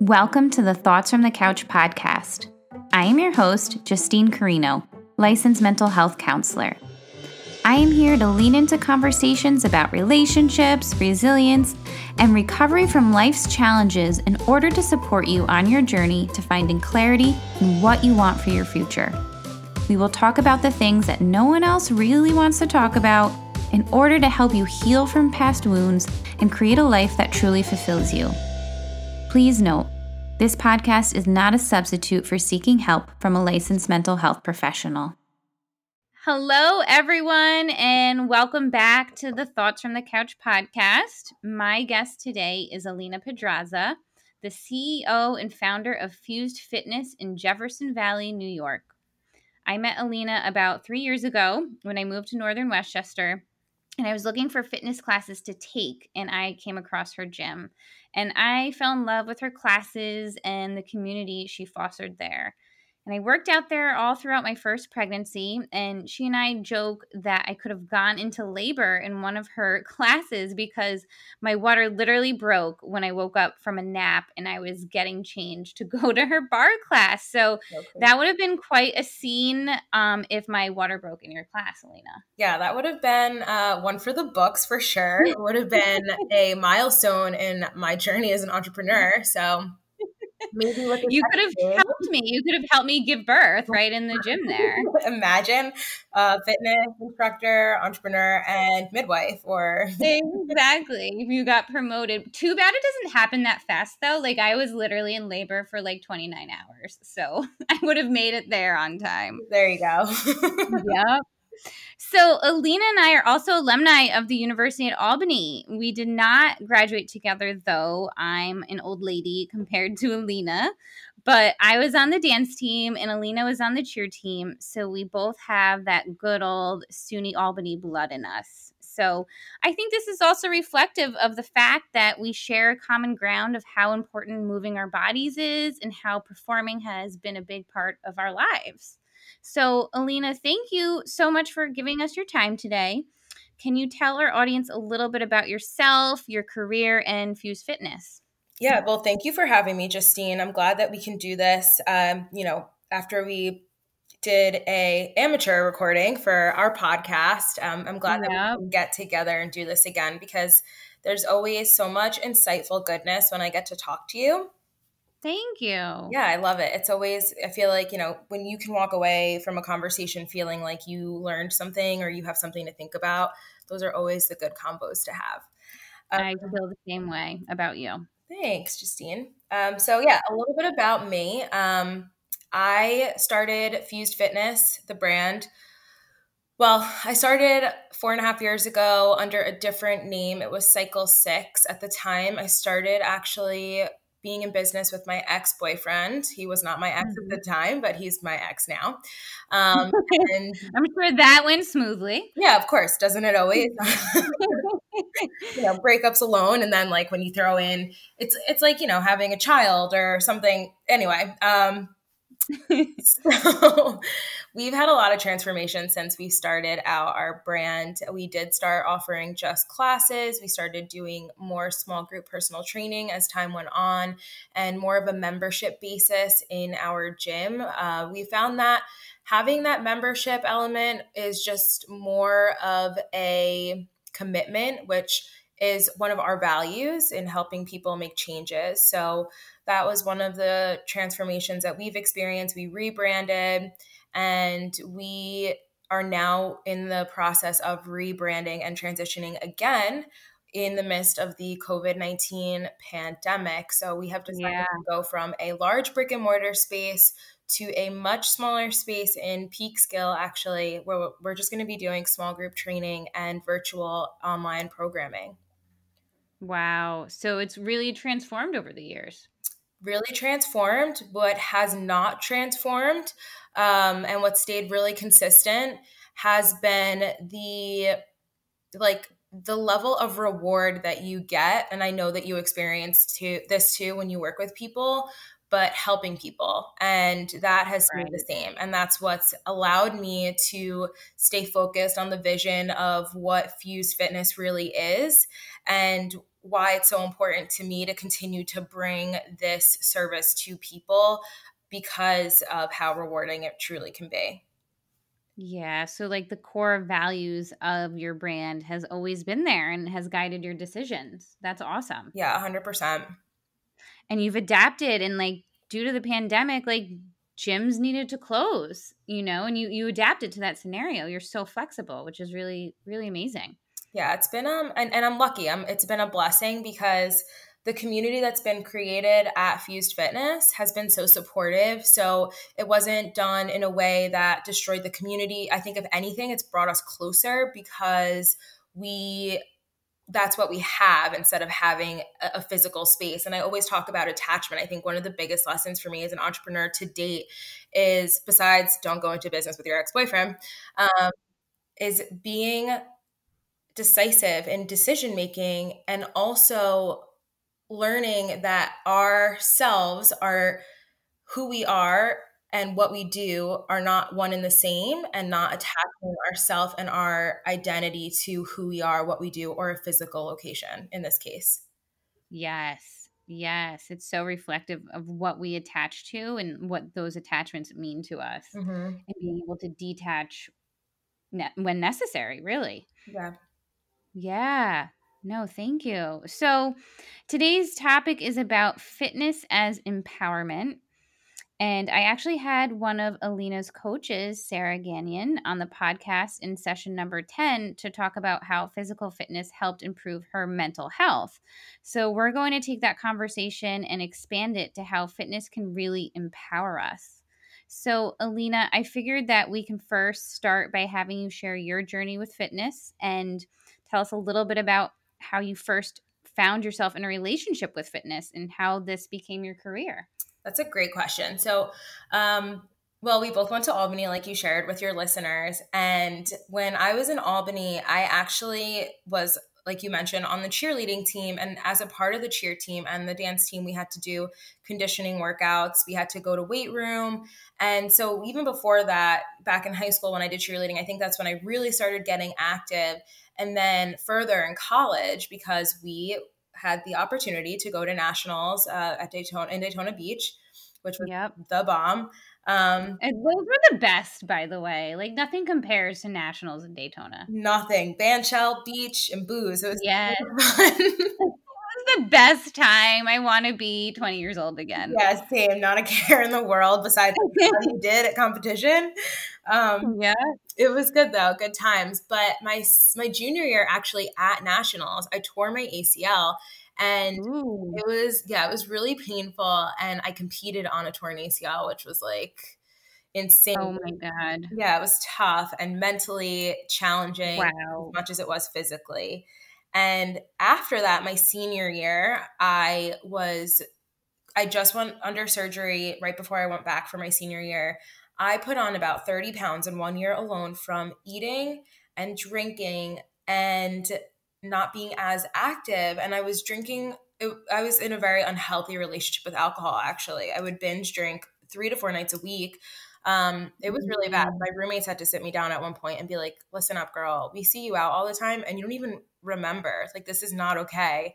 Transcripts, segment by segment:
Welcome to the Thoughts from the Couch podcast. I am your host, Justine Carino, licensed mental health counselor. I am here to lean into conversations about relationships, resilience, and recovery from life's challenges in order to support you on your journey to finding clarity in what you want for your future. We will talk about the things that no one else really wants to talk about in order to help you heal from past wounds and create a life that truly fulfills you. Please note, this podcast is not a substitute for seeking help from a licensed mental health professional. Hello, everyone, and welcome back to the Thoughts from the Couch podcast. My guest today is Alina Pedraza, the CEO and founder of Fused Fitness in Jefferson Valley, New York. I met Alina about three years ago when I moved to Northern Westchester and I was looking for fitness classes to take, and I came across her gym. And I fell in love with her classes and the community she fostered there. And I worked out there all throughout my first pregnancy. And she and I joke that I could have gone into labor in one of her classes because my water literally broke when I woke up from a nap and I was getting changed to go to her bar class. So okay. that would have been quite a scene um, if my water broke in your class, Alina. Yeah, that would have been uh, one for the books for sure. It would have been a milestone in my journey as an entrepreneur. So maybe you could have helped me. You could have helped me give birth right in the gym there. Imagine a fitness instructor, entrepreneur, and midwife, or exactly. You got promoted, too bad it doesn't happen that fast though. Like I was literally in labor for like 29 hours, so I would have made it there on time. There you go. yep. So, Alina and I are also alumni of the University at Albany. We did not graduate together, though. I'm an old lady compared to Alina, but I was on the dance team and Alina was on the cheer team. So, we both have that good old SUNY Albany blood in us. So, I think this is also reflective of the fact that we share a common ground of how important moving our bodies is and how performing has been a big part of our lives. So, Alina, thank you so much for giving us your time today. Can you tell our audience a little bit about yourself, your career, and Fused Fitness? Yeah, well, thank you for having me, Justine. I'm glad that we can do this. Um, you know, after we did a amateur recording for our podcast, um, I'm glad that we can get together and do this again because there's always so much insightful goodness when I get to talk to you. Thank you. Yeah, I love it. It's always, I feel like, you know, when you can walk away from a conversation feeling like you learned something or you have something to think about, those are always the good combos to have. Um, I feel the same way about you. Thanks, Justine. Um, so, yeah, a little bit about me. Um, I started Fused Fitness, the brand. Well, I started four and a half years ago under a different name. It was Cycle Six. At the time, I started actually being in business with my ex boyfriend. He was not my ex mm-hmm. at the mm-hmm. time, but he's my ex now. Um, and I'm sure that went smoothly. Yeah, of course. Doesn't it always? you know, breakups alone, and then like when you throw in, it's it's like you know having a child or something. Anyway, um, so we've had a lot of transformation since we started out our brand. We did start offering just classes. We started doing more small group personal training as time went on and more of a membership basis in our gym. Uh, we found that having that membership element is just more of a commitment, which is one of our values in helping people make changes. So that was one of the transformations that we've experienced. We rebranded and we are now in the process of rebranding and transitioning again in the midst of the COVID 19 pandemic. So we have decided yeah. to go from a large brick and mortar space to a much smaller space in Peekskill actually, where we're just going to be doing small group training and virtual online programming. Wow. So it's really transformed over the years really transformed, what has not transformed, um, and what stayed really consistent has been the like the level of reward that you get and i know that you experience to this too when you work with people but helping people and that has stayed right. the same and that's what's allowed me to stay focused on the vision of what fused fitness really is and why it's so important to me to continue to bring this service to people because of how rewarding it truly can be. Yeah. So, like, the core values of your brand has always been there and has guided your decisions. That's awesome. Yeah, 100%. And you've adapted, and like, due to the pandemic, like, gyms needed to close, you know, and you you adapted to that scenario. You're so flexible, which is really really amazing. Yeah, it's been um and, and I'm lucky. I'm it's been a blessing because the community that's been created at Fused Fitness has been so supportive. So it wasn't done in a way that destroyed the community. I think if anything, it's brought us closer because we that's what we have instead of having a, a, physical space. And I always talk about attachment. I think one of the biggest lessons for me as an entrepreneur to date is besides don't go into business with your ex boyfriend, um, is being decisive in decision making and also learning that ourselves are who we are and what we do are not one and the same and not attaching ourself and our identity to who we are, what we do, or a physical location in this case. Yes. Yes. It's so reflective of what we attach to and what those attachments mean to us mm-hmm. and being able to detach ne- when necessary, really. Yeah. Yeah. No, thank you. So, today's topic is about fitness as empowerment. And I actually had one of Alina's coaches, Sarah Gagnon, on the podcast in session number 10 to talk about how physical fitness helped improve her mental health. So, we're going to take that conversation and expand it to how fitness can really empower us. So, Alina, I figured that we can first start by having you share your journey with fitness and tell us a little bit about how you first found yourself in a relationship with fitness and how this became your career. That's a great question. So, um, well, we both went to Albany, like you shared with your listeners. And when I was in Albany, I actually was, like you mentioned, on the cheerleading team. And as a part of the cheer team and the dance team, we had to do conditioning workouts. We had to go to weight room. And so, even before that, back in high school, when I did cheerleading, I think that's when I really started getting active. And then further in college, because we had the opportunity to go to nationals uh, at Daytona in Daytona Beach, which was yep. the bomb. Um, and those were the best, by the way. Like nothing compares to nationals in Daytona. Nothing. Bandshell, beach, and booze. It was yes. was the best time. I want to be 20 years old again. Yeah, same. Not a care in the world besides what you did at competition. Um, yeah, it was good though, good times. But my my junior year, actually at nationals, I tore my ACL, and Ooh. it was yeah, it was really painful. And I competed on a torn ACL, which was like insane. Oh my god. Yeah, it was tough and mentally challenging wow. as much as it was physically. And after that, my senior year, I was I just went under surgery right before I went back for my senior year. I put on about 30 pounds in one year alone from eating and drinking and not being as active. And I was drinking, it, I was in a very unhealthy relationship with alcohol, actually. I would binge drink three to four nights a week. Um, it was really bad. Mm. My roommates had to sit me down at one point and be like, listen up, girl, we see you out all the time and you don't even remember. Like, this is not okay.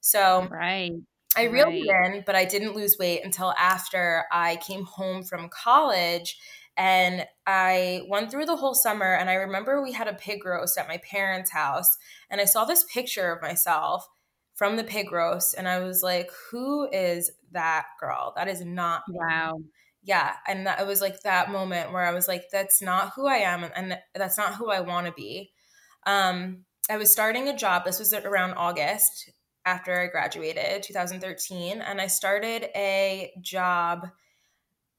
So, right. I reeled in, but I didn't lose weight until after I came home from college. And I went through the whole summer. And I remember we had a pig roast at my parents' house. And I saw this picture of myself from the pig roast. And I was like, who is that girl? That is not me. Wow. Yeah. And that, it was like that moment where I was like, that's not who I am. And that's not who I want to be. Um, I was starting a job. This was around August after I graduated, 2013, and I started a job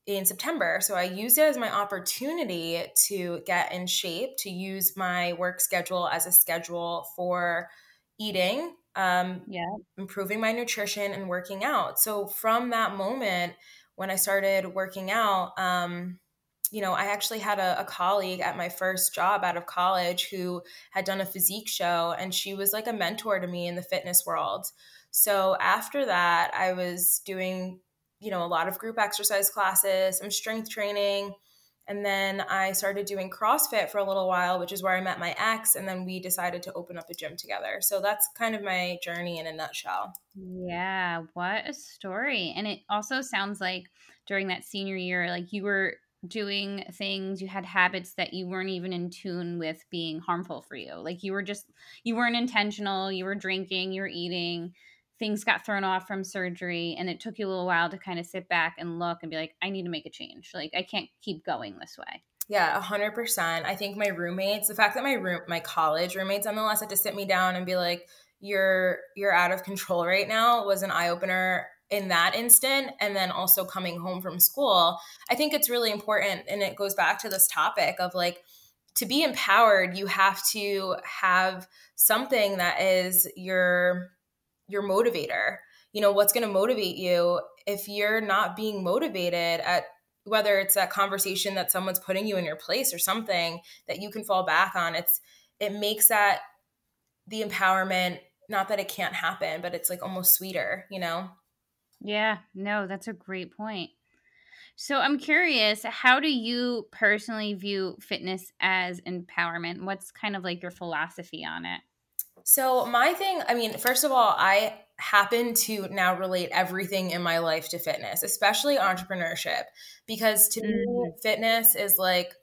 in September. So I used it as my opportunity to get in shape, to use my work schedule as a schedule for eating, um, yeah, improving my nutrition and working out. So from that moment, when I started working out, um, you know, I actually had a, a, colleague at my first job out of college who had done a physique show, and she was like a mentor to me in the fitness world. So after that, I was doing, you know, a lot of group exercise classes, some strength training. And then I started doing CrossFit for a little while, which is where I met my ex. And then we decided to open up a gym together. So that's kind of my journey in a nutshell. Yeah, what a story. And it also sounds like during that senior year, like you were doing things, you had habits that you weren't even in tune with being harmful for you. Like you were just, you weren't intentional, you were drinking, you were eating things got thrown off from surgery and it took you a little while to kind of sit back and look and be like i need to make a change. Like i can't keep going this way. Yeah 100% i think my roommates the fact that my room my college roommates nonetheless had to sit me down and be like you're you're out of control right now was an eye-opener in that instant and then also coming home from school i think it's really important and it goes back to this topic of like to be empowered you have to have something that is your your motivator. You know what's going to motivate you? If you're not being motivated at whether it's that conversation that someone's putting you in your place or something that you can fall back on it's it makes that the empowerment not that it can't happen but it's like almost sweeter you know yeah no that's a great point. So i'm curious how do you personally view fitness as empowerment? What's kind of like your philosophy on it? So, my thing, I mean, first of all, I happen to now relate everything in my life to fitness, especially entrepreneurship, because to mm-hmm. me, fitness is like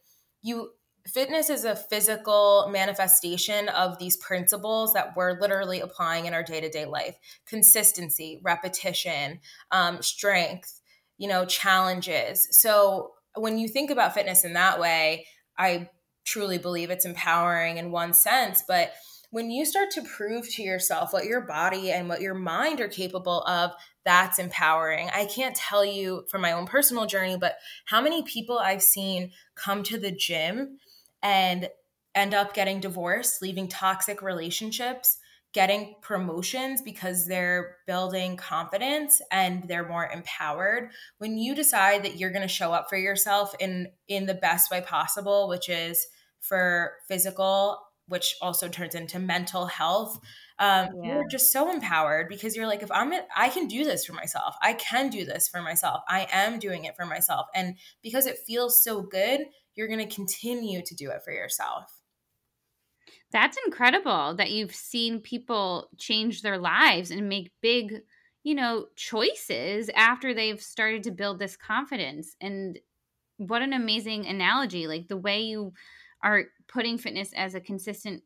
you fitness is a physical manifestation of these principles that we're literally applying in our day-to-day life consistency repetition um, strength you know challenges so when you think about fitness in that way i truly believe it's empowering in one sense but when you start to prove to yourself what your body and what your mind are capable of, that's empowering. I can't tell you from my own personal journey, but how many people I've seen come to the gym and end up getting divorced, leaving toxic relationships, getting promotions because they're building confidence and they're more empowered. When you decide that you're going to show up for yourself in in the best way possible, which is for physical which also turns into mental health um, yeah. you're just so empowered because you're like if i'm i can do this for myself i can do this for myself i am doing it for myself and because it feels so good you're going to continue to do it for yourself. That's incredible that you've seen people change their lives and make big you know choices after they've started to build this confidence. And what an amazing analogy like the way you are putting fitness as a consistent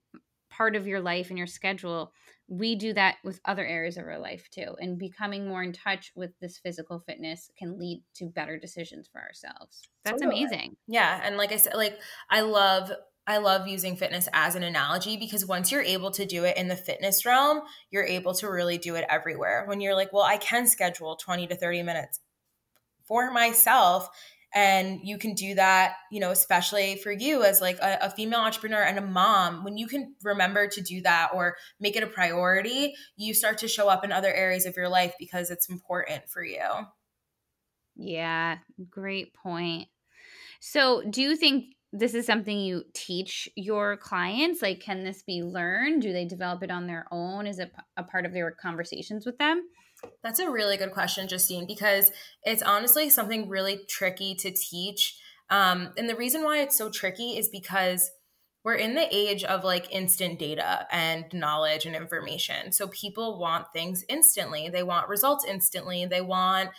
part of your life and your schedule, we do that with other areas of our life too. And becoming more in touch with this physical fitness can lead to better decisions for ourselves. That's totally. amazing. Yeah. And like I said, like I love I love using fitness as an analogy because once you're able to do it in the fitness realm, you're able to really do it everywhere. When you're like, well, I can schedule 20 to 30 minutes for myself and you can do that you know especially for you as like a, a, female entrepreneur and a mom when you can remember to do that or make it a priority you start to show up in other areas of your life because it's important for you. Yeah great point. So do you think this is something you teach your clients? Like can this be learned? Do they develop it on their own? Is it a part of their conversations with them that's a really good question, Justine, because it's honestly something really tricky to teach. Um, and the reason why it's so tricky is because we're in the age of like instant data and knowledge and information. So people want things instantly. They want results instantly. They want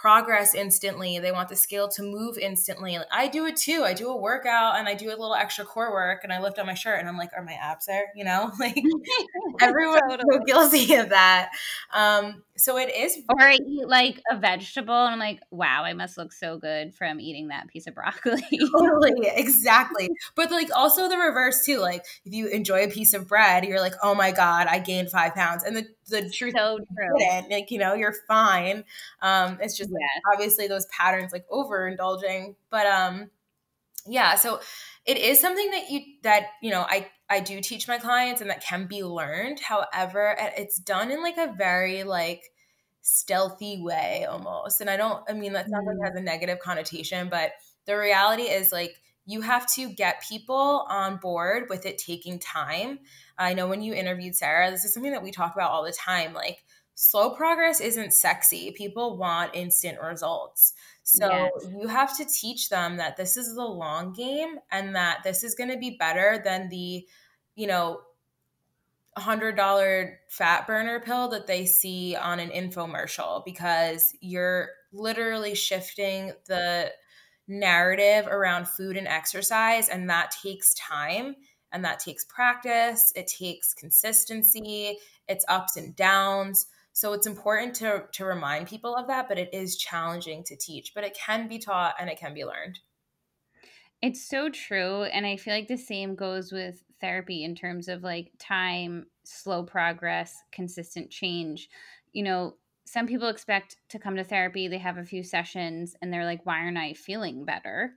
progress instantly. They want the scale to move instantly. I do it too. I do a workout and I do a little extra core work and I lift on my shirt and I'm like, are my abs there? You know, like everyone's totally. so guilty of that. Um, so it is. Or I eat like a vegetable and I'm like, wow, I must look so good from eating that piece of broccoli. totally, exactly. But like also the reverse too. Like if you enjoy a piece of bread, you're like, oh my god, I gained five pounds, and the the truth so true. like you know, you're fine. Um, it's just yes. obviously those patterns like overindulging, but um, yeah. So it is something that you that you know I I do teach my clients and that can be learned. However, it's done in like a very like stealthy way almost. And I don't I mean that sounds mm. like has a negative connotation, but the reality is like you have to get people on board with it taking time. I know when you interviewed Sarah, this is something that we talk about all the time. Like slow progress isn't sexy. People want instant results. So yes. you have to teach them that this is the long game and that this is going to be better than the, you know, $100 fat burner pill that they see on an infomercial because you're literally shifting the narrative around food and exercise and that takes time and that takes practice it takes consistency it's ups and downs. So it's important to to remind people of that but it is challenging to teach but it can be taught and it can be learned. It's so true and i feel like the same goes with therapy in terms of like time slow progress consistent change. You know some people expect to come to therapy, they have a few sessions, and they're like, why aren't I feeling better?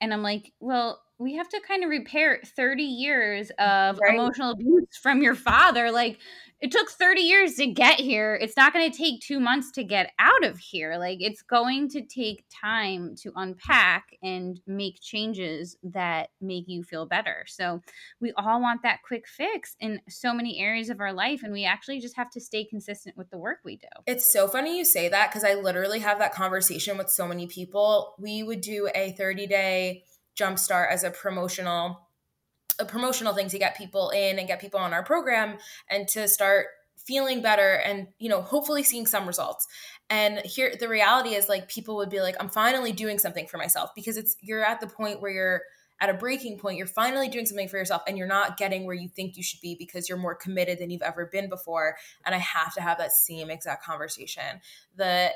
And I'm like, well, we have to kind of repair 30 years of right. emotional abuse from your father. Like, it took 30 years to get here. It's not going to take two months to get out of here. Like, it's going to take time to unpack and make changes that make you feel better. So, we all want that quick fix in so many areas of our life. And we actually just have to stay consistent with the work we do. It's so funny you say that because I literally have that conversation with so many people. We would do a 30 day jumpstart as a promotional a promotional thing to get people in and get people on our program and to start feeling better and you know hopefully seeing some results. And here the reality is like people would be like i'm finally doing something for myself because it's you're at the point where you're at a breaking point you're finally doing something for yourself and you're not getting where you think you should be because you're more committed than you've ever been before and i have to have that same exact conversation. The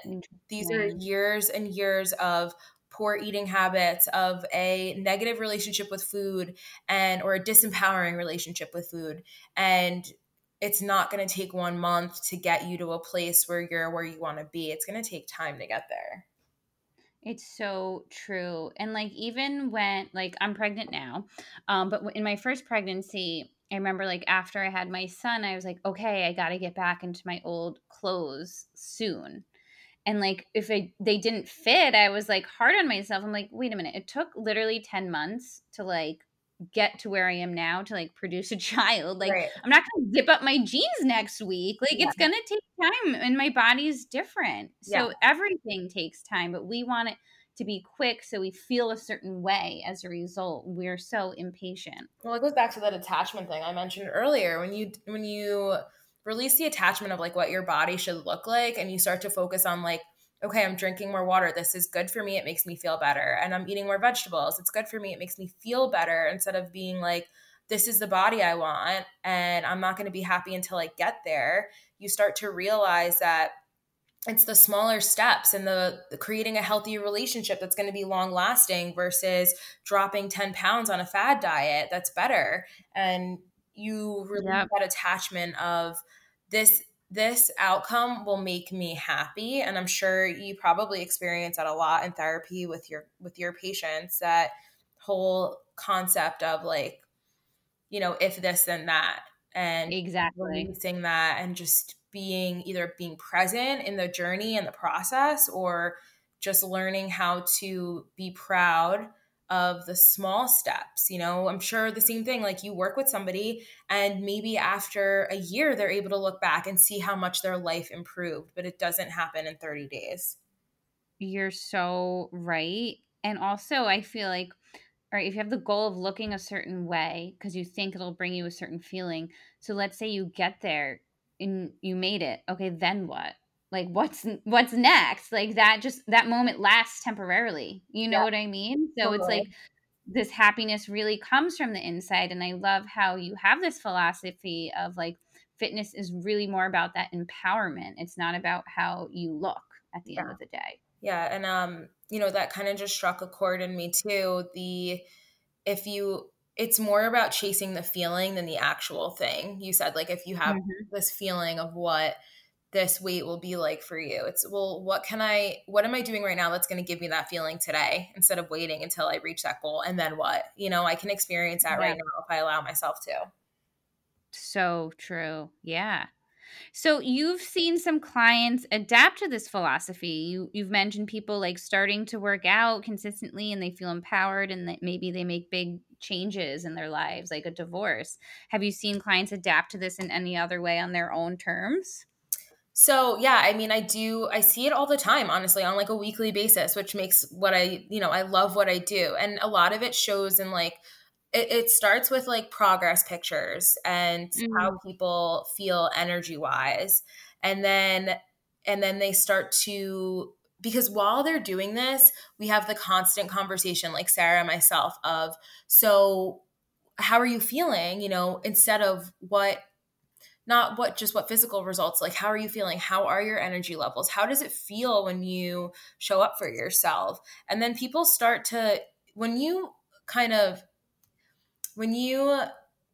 these are years and years of poor eating habits, of a negative relationship with food and or a disempowering relationship with food. And it's not going to take one month to get you to a place where you're where you want to be. It's going to take time to get there. It's so true. And like even when like I'm pregnant now, um but in my first pregnancy, I remember like after I had my son, I was like, okay, I got to get back into my old clothes soon and like if it, they didn't fit i was like hard on myself. I'm like wait a minute it took literally 10 months to like get to where i am now to like produce a child. Like right. i'm not gonna zip up my jeans next week. Like yeah. it's gonna take time and my body's different. So yeah. everything takes time but we want it to be quick so we feel a certain way as a result. We're so impatient. Well it goes back to that attachment thing i mentioned earlier. When you when you release the attachment of like what your body should look like and you start to focus on like okay i'm drinking more water. This is good for me. It makes me feel better. And i'm eating more vegetables. It's good for me. It makes me feel better instead of being like this is the body i want and i'm not going to be happy until i get there. You start to realize that it's the smaller steps and the, the, creating a healthy relationship that's going to be long lasting versus dropping 10 pounds on a fad diet that's better. And you release yep. that attachment of this this outcome will make me happy and i'm sure you probably experience that a lot in therapy with your with your patients that whole concept of like you know if this then that and exactly releasing that and just being either being present in the journey and the process or just learning how to be proud of the small steps. You know, I'm sure the same thing, like you work with somebody and maybe after a year, they're able to look back and see how much their life improved, but it doesn't happen in 30 days. You're so right. And also, I feel like, all right, if you have the goal of looking a certain way because you think it'll bring you a certain feeling. So let's say you get there and you made it. Okay, then what? Like what's what's next like that just that moment lasts temporarily you know yeah. what i mean so totally. it's like this happiness really comes from the inside and i love how you have this philosophy of like fitness is really more about that empowerment it's not about how you look at the yeah. end of the day yeah and um you know that kind of just struck a chord in me too the if you it's more about chasing the feeling than the actual thing you said like if you have mm-hmm. this feeling of what this weight will be like for you. It's well, what can I what am I doing right now that's going to give me that feeling today instead of waiting until I reach that goal and then what? You know, I can experience that yeah. right now if I allow myself to. So true. Yeah. So you've seen some clients adapt to this philosophy. You you've mentioned people like starting to work out consistently and they feel empowered and that maybe they make big changes in their lives like a divorce. Have you seen clients adapt to this in any other way on their own terms? So, yeah, I mean, I do, I see it all the time, honestly, on like a weekly basis, which makes what I, you know, I love what I do. And a lot of it shows in like, it, it starts with like progress pictures and mm-hmm. how people feel energy wise. And then, and then they start to, because while they're doing this, we have the constant conversation, like Sarah and myself, of, so how are you feeling? You know, instead of what not what just what physical results like how are you feeling how are your energy levels how does it feel when you show up for yourself and then people start to when you kind of when you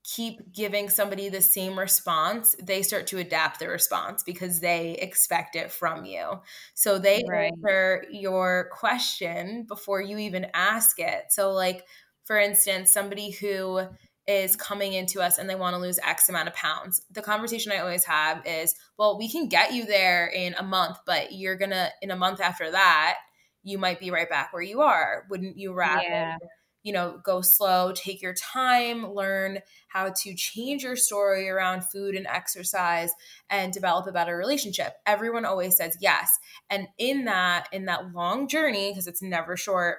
keep giving somebody the same response, they start to adapt the response because they expect it from you. So they right. answer your question before you even ask it. So, like, for instance, somebody who is coming into us and they want to lose X amount of pounds. The conversation I always have is, well, we can get you there in a month, but you're going to, in a month after that, you might be right back where you are. Wouldn't you rather, yeah. you know, go slow, take your time, learn how to change your story around food and exercise and develop a better relationship? Everyone always says yes. And in that, in that long journey, because it's never short,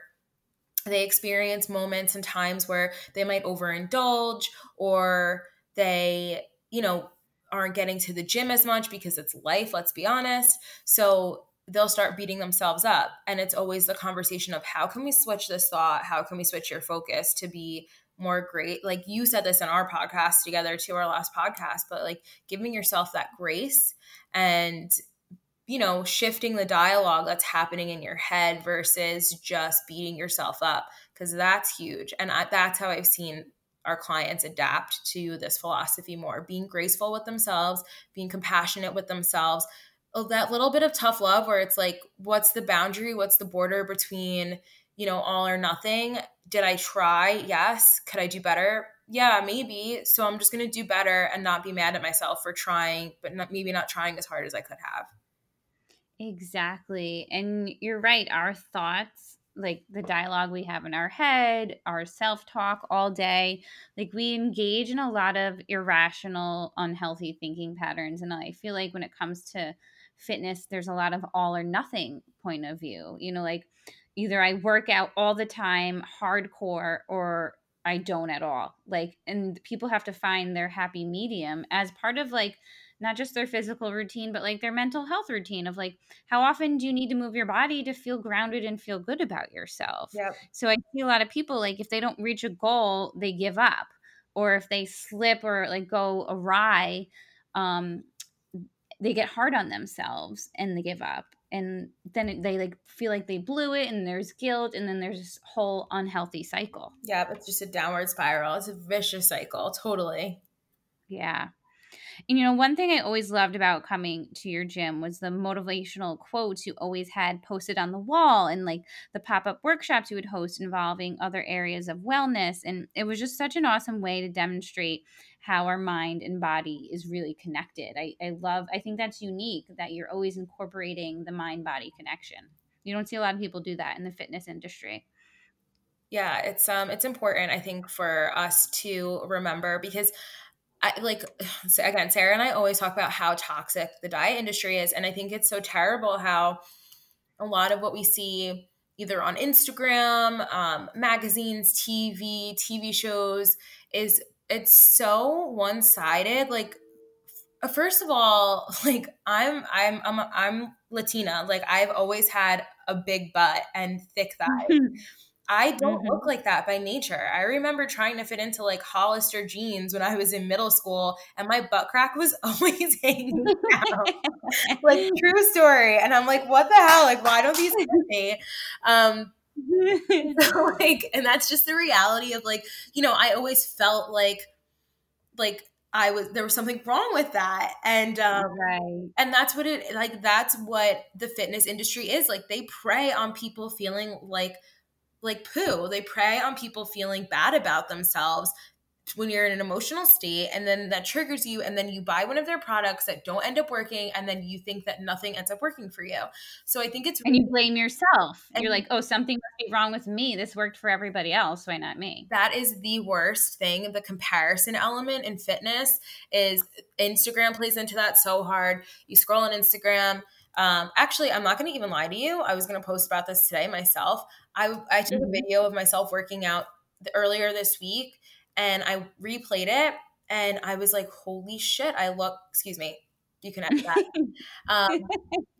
they experience moments and times where they might overindulge or they, you know, aren't getting to the gym as much because it's life, let's be honest. So they'll start beating themselves up. And it's always the conversation of how can we switch this thought? How can we switch your focus to be more great? Like you said this in our podcast together to our last podcast, but like giving yourself that grace and you know, shifting the dialogue that's happening in your head versus just beating yourself up because that's huge. And I, that's how I've seen our clients adapt to this philosophy more being graceful with themselves, being compassionate with themselves. Oh, that little bit of tough love where it's like, what's the boundary? What's the border between, you know, all or nothing? Did I try? Yes. Could I do better? Yeah, maybe. So I'm just going to do better and not be mad at myself for trying, but not, maybe not trying as hard as I could have. Exactly. And you're right. Our thoughts, like the dialogue we have in our head, our self talk all day, like we engage in a lot of irrational, unhealthy thinking patterns. And I feel like when it comes to fitness, there's a lot of all or nothing point of view. You know, like either I work out all the time, hardcore, or I don't at all. Like, and people have to find their happy medium as part of like, not just their physical routine, but like their mental health routine of like how often do you need to move your body to feel grounded and feel good about yourself. Yep. So I see a lot of people like if they don't reach a goal, they give up. Or if they slip or like go awry, um, they get hard on themselves and they give up. And then they like feel like they blew it and there's guilt and then there's this whole unhealthy cycle. Yeah, it's just a downward spiral. It's a vicious cycle, totally. Yeah. And you know, one thing I always loved about coming to your gym was the motivational quotes you always had posted on the wall and like the pop up workshops you would host involving other areas of wellness. And it was just such an awesome way to demonstrate how our mind and body is really connected. I, I love, I think that's unique that you're always incorporating the mind body connection. You don't see a lot of people do that in the fitness industry. Yeah, it's um it's important I think for us to remember because I like again, Sarah and I always talk about how toxic the diet industry is. And I think it's so terrible how a lot of what we see either on Instagram, um, magazines, TV, TV shows is it's so one-sided. Like first of all, like I'm I'm I'm I'm Latina. Like I've always had a big butt and thick thighs. I don't mm-hmm. look like that by nature. I remember trying to fit into like Hollister jeans when I was in middle school, and my butt crack was always hanging down. like true story. And I'm like, what the hell? Like, why don't these fit me? Um, so, like, and that's just the reality of like, you know, I always felt like, like I was there was something wrong with that, and um, right, and that's what it like. That's what the fitness industry is like. They prey on people feeling like like poo. They prey on people feeling bad about themselves when you're in an emotional state and then that triggers you and then you buy one of their products that don't end up working and then you think that nothing ends up working for you. So i think it's and you blame yourself. And you're like oh something must be wrong with me. This worked for everybody else. Why not me? That is the worst thing. The comparison element in fitness is instagram plays into that so hard. You scroll on instagram um, actually, I'm not going to even lie to you. I was going to post about this today myself. I, I took mm-hmm. a video of myself working out earlier this week and I replayed it and I was like, holy shit, I look, excuse me, you can edit that. um,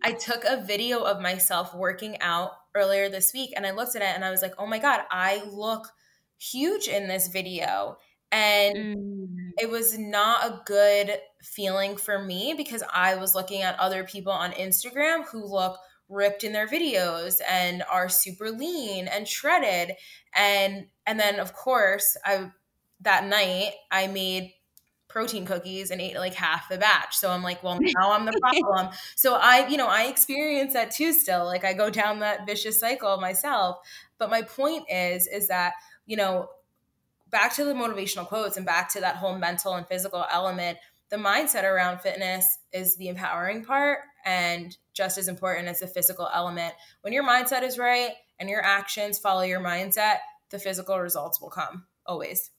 I took a video of myself working out earlier this week and I looked at it and I was like, oh my God, I look huge in this video. And mm. it was not a good feeling for me because I was looking at other people on Instagram who look ripped in their videos and are super lean and shredded and and then of course I that night I made protein cookies and ate like half the batch. So I'm like, well, now I'm the problem. so I, you know, I experience that too still. Like I go down that vicious cycle myself. But my point is, is that, you know, back to the motivational quotes and back to that whole mental and physical element, the mindset around fitness is the empowering part and just as important as the physical element. When your mindset is right and your actions follow your mindset, the physical results will come always.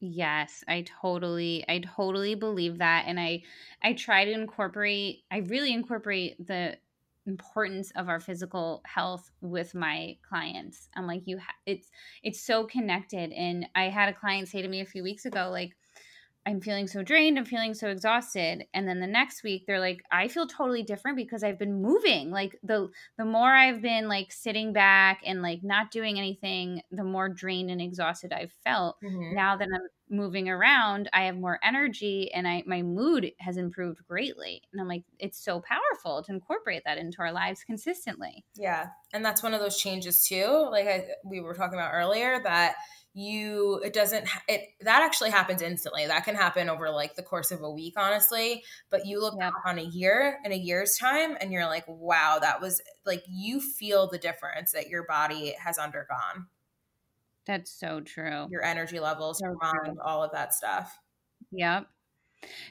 Yes, I totally I totally believe that and I I try to incorporate I really incorporate the importance of our physical health with my clients. I'm like you ha- it's it's so connected and I had a client say to me a few weeks ago like I'm feeling so drained, I'm feeling so exhausted. And then the next week they're like, I feel totally different because I've been moving. Like the the more I've been like sitting back and like not doing anything, the more drained and exhausted I've felt. Mm-hmm. Now that I'm moving around, I have more energy and I my mood has improved greatly. And I'm like, it's so powerful to incorporate that into our lives consistently. Yeah. And that's one of those changes too, like I, we were talking about earlier that you it doesn't it that actually happens instantly. That can happen over like the course of a week honestly. But you look yeah. back on a year in a year's time and you're like wow that was like you feel the difference that your body has undergone. That's so true. Your energy levels so your mind all of that stuff. Yep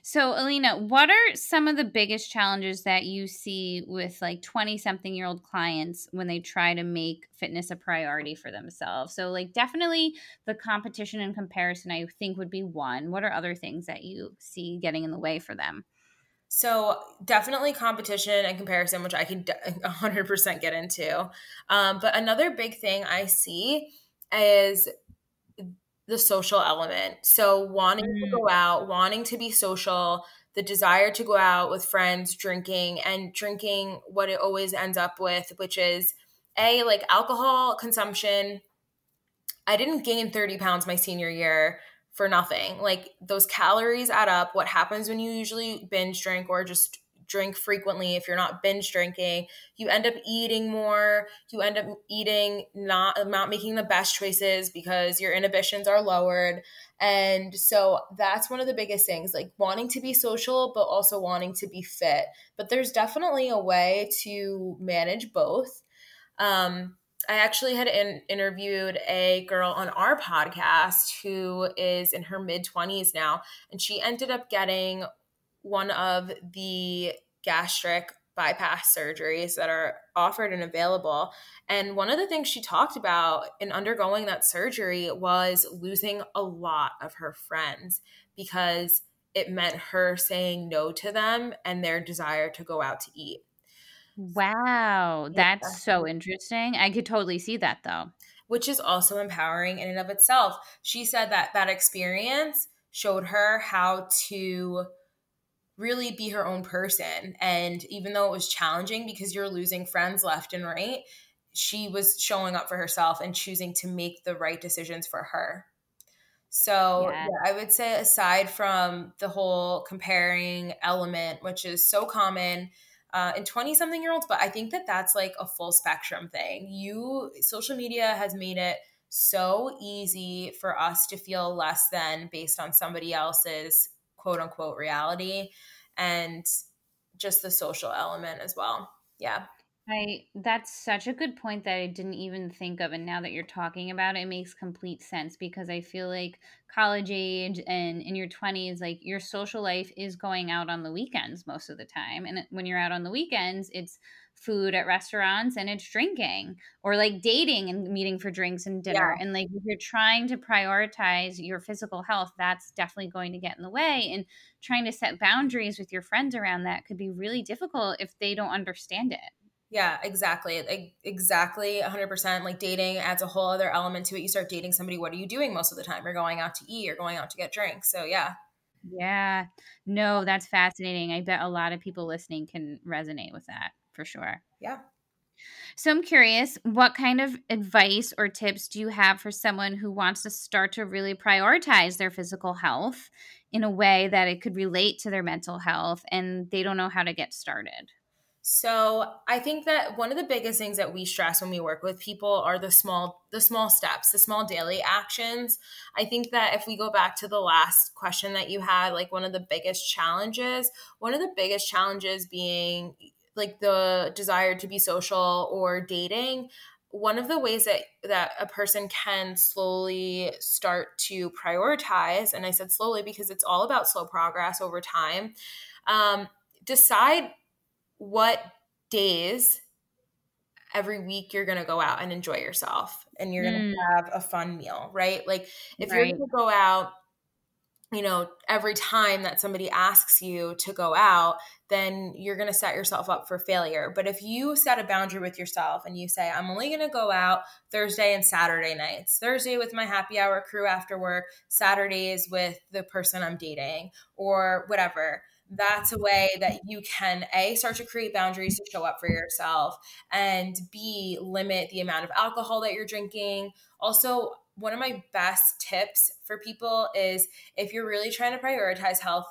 so, Alina, what are some of the biggest challenges that you see with like 20 something year old clients when they try to make fitness a priority for themselves? So, like, definitely the competition and comparison, I think, would be one. What are other things that you see getting in the way for them? So definitely competition and comparison, which I can 100% get into. Um, but another big thing I see is the social element. So wanting mm. to go out, wanting to be social, the desire to go out with friends, drinking, and drinking what it always ends up with, which is a like alcohol consumption. I didn't gain 30 pounds my senior year for nothing. Like those calories add up. What happens when you usually binge drink or just drink frequently, if you're not binge drinking, you end up eating more. You end up eating not not making the best choices because your inhibitions are lowered. And so that's one of the biggest things, like wanting to be social but also wanting to be fit. But there's definitely a way to manage both. Um, I actually had in, interviewed a girl on our podcast who is in her mid 20s now, and she ended up getting one of the gastric bypass surgeries that are offered and available. And one of the things she talked about in undergoing that surgery was losing a lot of her friends because it meant her saying no to them and their desire to go out to eat. Wow, that's yeah. so interesting. I could totally see that though. Which is also empowering in and of itself. She said that that experience showed her how to really be her own person. And even though it was challenging because you're losing friends left and right, she was showing up for herself and choosing to make the right decisions for her. So yeah. Yeah, I would say, aside from the whole comparing element, which is so common uh, in 20 something year olds, but I think that that's like a full spectrum thing. You, social media has made it so easy for us to feel less than based on somebody else's quote unquote reality and just the social element as well. Yeah. I that's such a good point that I didn't even think of and now that you're talking about it, it makes complete sense because I feel like college age and in your 20s like your social life is going out on the weekends most of the time and when you're out on the weekends it's food at restaurants and it's drinking or like dating and meeting for drinks and dinner. Yeah. And like if you're trying to prioritize your physical health, that's definitely going to get in the way. And trying to set boundaries with your friends around that could be really difficult if they don't understand it. Yeah, exactly. Exactly 100%. Like dating adds a whole other element to it. You start dating somebody, what are you doing most of the time? You're going out to eat, you're going out to get drinks. So, yeah. Yeah. No, that's fascinating. I bet a lot of people listening can resonate with that for sure. Yeah. So I'm curious, what kind of advice or tips do you have for someone who wants to start to really prioritize their physical health in a way that it could relate to their mental health and they don't know how to get started? So I think that one of the biggest things that we stress when we work with people are the small the small steps, the small daily actions. I think that if we go back to the last question that you had, like one of the biggest challenges, one of the biggest challenges being like the desire to be social or dating, one of the ways that that a person can slowly start to prioritize and i said slowly because it's all about slow progress over time um, decide what days every week you're going to go out and enjoy yourself and you're going to mm. have a fun meal, right? Like if right. you're going to go out, you know, every time that somebody asks you to go out, then you're going to set yourself up for failure. But if you set a boundary with yourself and you say, I'm only going to go out Thursday and Saturday nights, Thursday with my happy hour crew after work, Saturdays with the person I'm dating, or whatever that's a way that you can a start to create boundaries to show up for yourself and b limit the amount of alcohol that you're drinking also one of my best tips for people is if you're really trying to prioritize health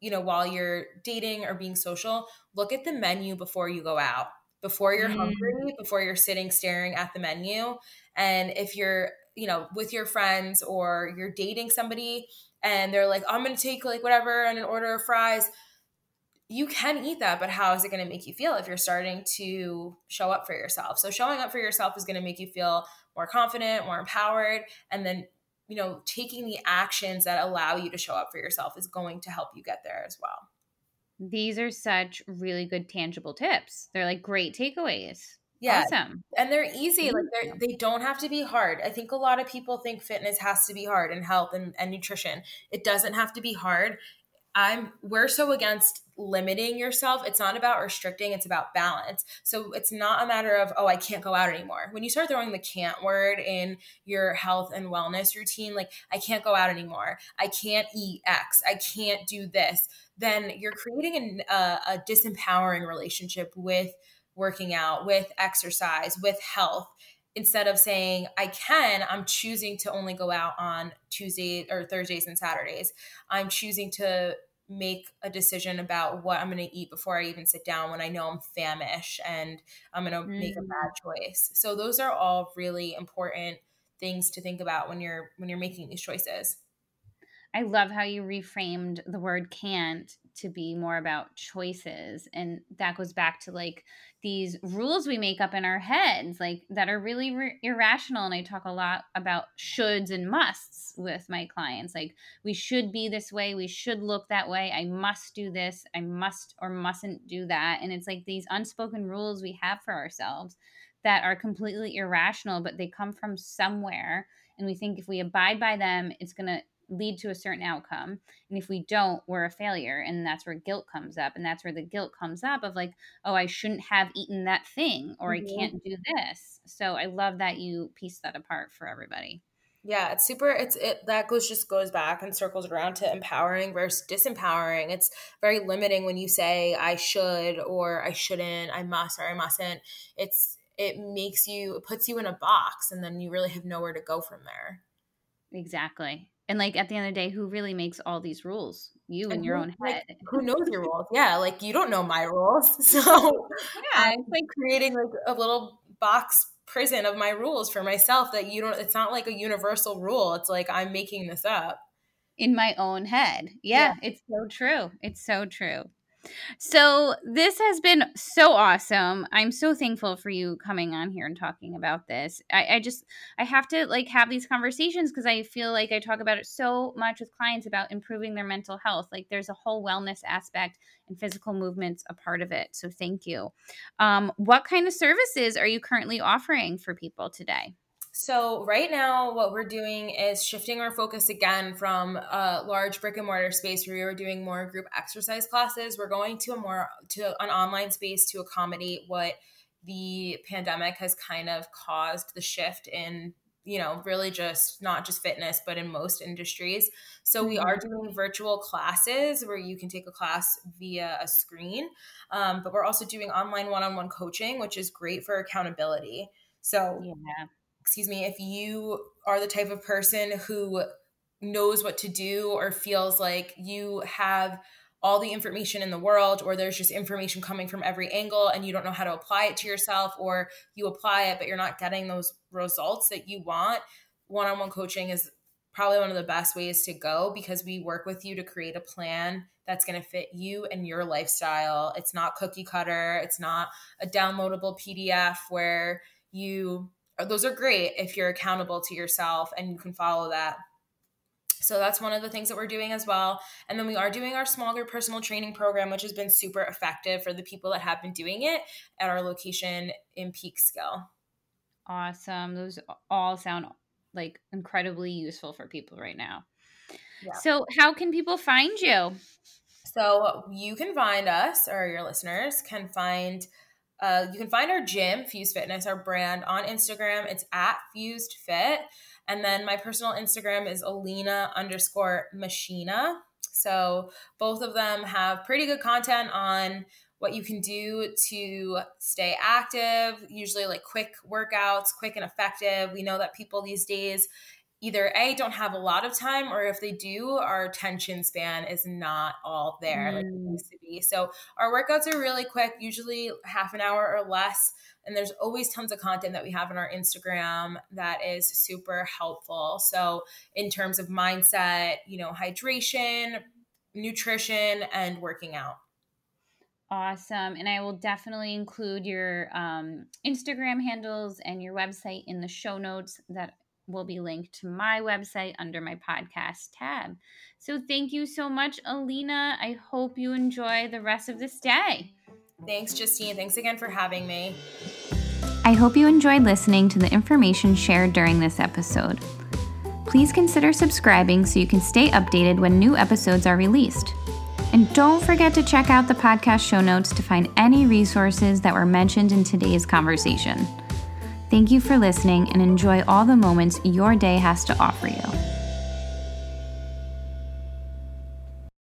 you know while you're dating or being social look at the menu before you go out before you're mm. hungry before you're sitting staring at the menu and if you're you know with your friends or you're dating somebody and they're like, I'm gonna take like whatever and an order of fries. You can eat that, but how is it gonna make you feel if you're starting to show up for yourself? So showing up for yourself is gonna make you feel more confident, more empowered, and then you know, taking the actions that allow you to show up for yourself is going to help you get there as well. These are such really good tangible tips. They're like great takeaways. Yeah. Awesome. And they're easy. Like they're, they don't have to be hard. I think a lot of people think fitness has to be hard and health and, and nutrition. It doesn't have to be hard. I'm we're so against limiting yourself. It's not about restricting, it's about balance. So it's not a matter of, oh, I can't go out anymore. When you start throwing the can't word in your health and wellness routine, like I can't go out anymore. I can't eat X. I can't do this. Then you're creating a, a disempowering relationship with working out, with exercise, with health. Instead of saying, I can, I'm choosing to only go out on Tuesday or Thursdays and Saturdays. I'm choosing to make a decision about what I'm going to eat before I even sit down when I know I'm famished and I'm going to mm. make a bad mm. choice. So those are all really important things to think about when you're when you're making these choices. I love how you reframed the word can't to be more about choices. And that goes back to like these rules we make up in our heads, like that are really re- irrational. And I talk a lot about shoulds and musts with my clients. Like, we should be this way, we should look that way, I must do this, I must or mustn't do that. And it's like these unspoken rules we have for ourselves that are completely irrational, but they come from somewhere. And we think if we abide by them, it's going to lead to a certain outcome. And if we don't, we're a failure. And that's where guilt comes up. And that's where the guilt comes up of like, oh, I shouldn't have eaten that thing or mm-hmm. I can't do this. So I love that you piece that apart for everybody. Yeah, it's super. It's it that goes just goes back and circles around to empowering versus disempowering. It's very limiting when you say I should or I shouldn't, I must or I mustn't. It's it makes you it puts you in a box and then you really have nowhere to go from there. Exactly. And like at the end of the day, who really makes all these rules? You and in your who, own head. Like, who knows your rules? Yeah, like you don't know my rules. So yeah, it's like creating like a little box prison of my rules for myself that you don't it's not like a universal rule. It's like I'm making this up. In my own head. Yeah, yeah. it's so true. It's so true. So, this has been so awesome. I'm so thankful for you coming on here and talking about this. I, I just, I have to like have these conversations because I feel like I talk about it so much with clients about improving their mental health. Like, there's a whole wellness aspect and physical movements a part of it. So, thank you. Um, what kind of services are you currently offering for people today? So, right now, what we're doing is shifting our focus again from a large brick and mortar space where we were doing more group exercise classes. We're going to a more to an online space to accommodate what the pandemic has kind of caused the shift in you know really just not just fitness but in most industries so we are mm-hmm. doing virtual classes where you can take a class via a screen um, but we're also doing online one-on-one coaching which is great for accountability so yeah excuse me, if you are the type of person who knows what to do or feels like you have all the information in the world or there's just information coming from every angle and you don't know how to apply it to yourself or you apply it but you're not getting those results that you want one-on-one coaching is probably one of the best ways to go because we work with you to create a plan that's going to fit you and your lifestyle. It's not cookie cutter. It's not a downloadable pdf where you those are great if you're accountable to yourself and you can follow that. So that's one of the things that we're doing as well. And then we are doing our small group personal training program, which has been super effective for the people that have been doing it at our location in Peekskill. Awesome. Those all sound like incredibly useful for people right now. Yeah. So, how can people find you? So, you can find us, or your listeners can find uh, you can find our gym, Fused Fitness, our brand, on Instagram. It's at Fused Fit. And then my personal Instagram is Alina underscore Machina. So both of them have pretty good content on what you can do to stay active, usually like quick workouts, quick and effective. We know that people these days either a don't have a lot of time or if they do our attention span is not all there mm. like it mm. used to be so our workouts are really quick usually half an hour or less and there's always tons of content that we have on our instagram that is super helpful so in terms of mindset you know hydration nutrition and working out Awesome. And I will definitely include your um, Instagram handles and your website in the show notes that will be linked to my website under my podcast tab. So thank you so much, Alina. I hope you enjoy the rest of this day. Thanks, Justine. Thanks again for having me. I hope you enjoyed listening to the information shared during this episode. Please consider subscribing so you can stay updated when new episodes are released. And don't forget to check out the podcast show notes to find any resources that were mentioned in today's conversation. Thank you for listening and enjoy all the moments your day has to offer you.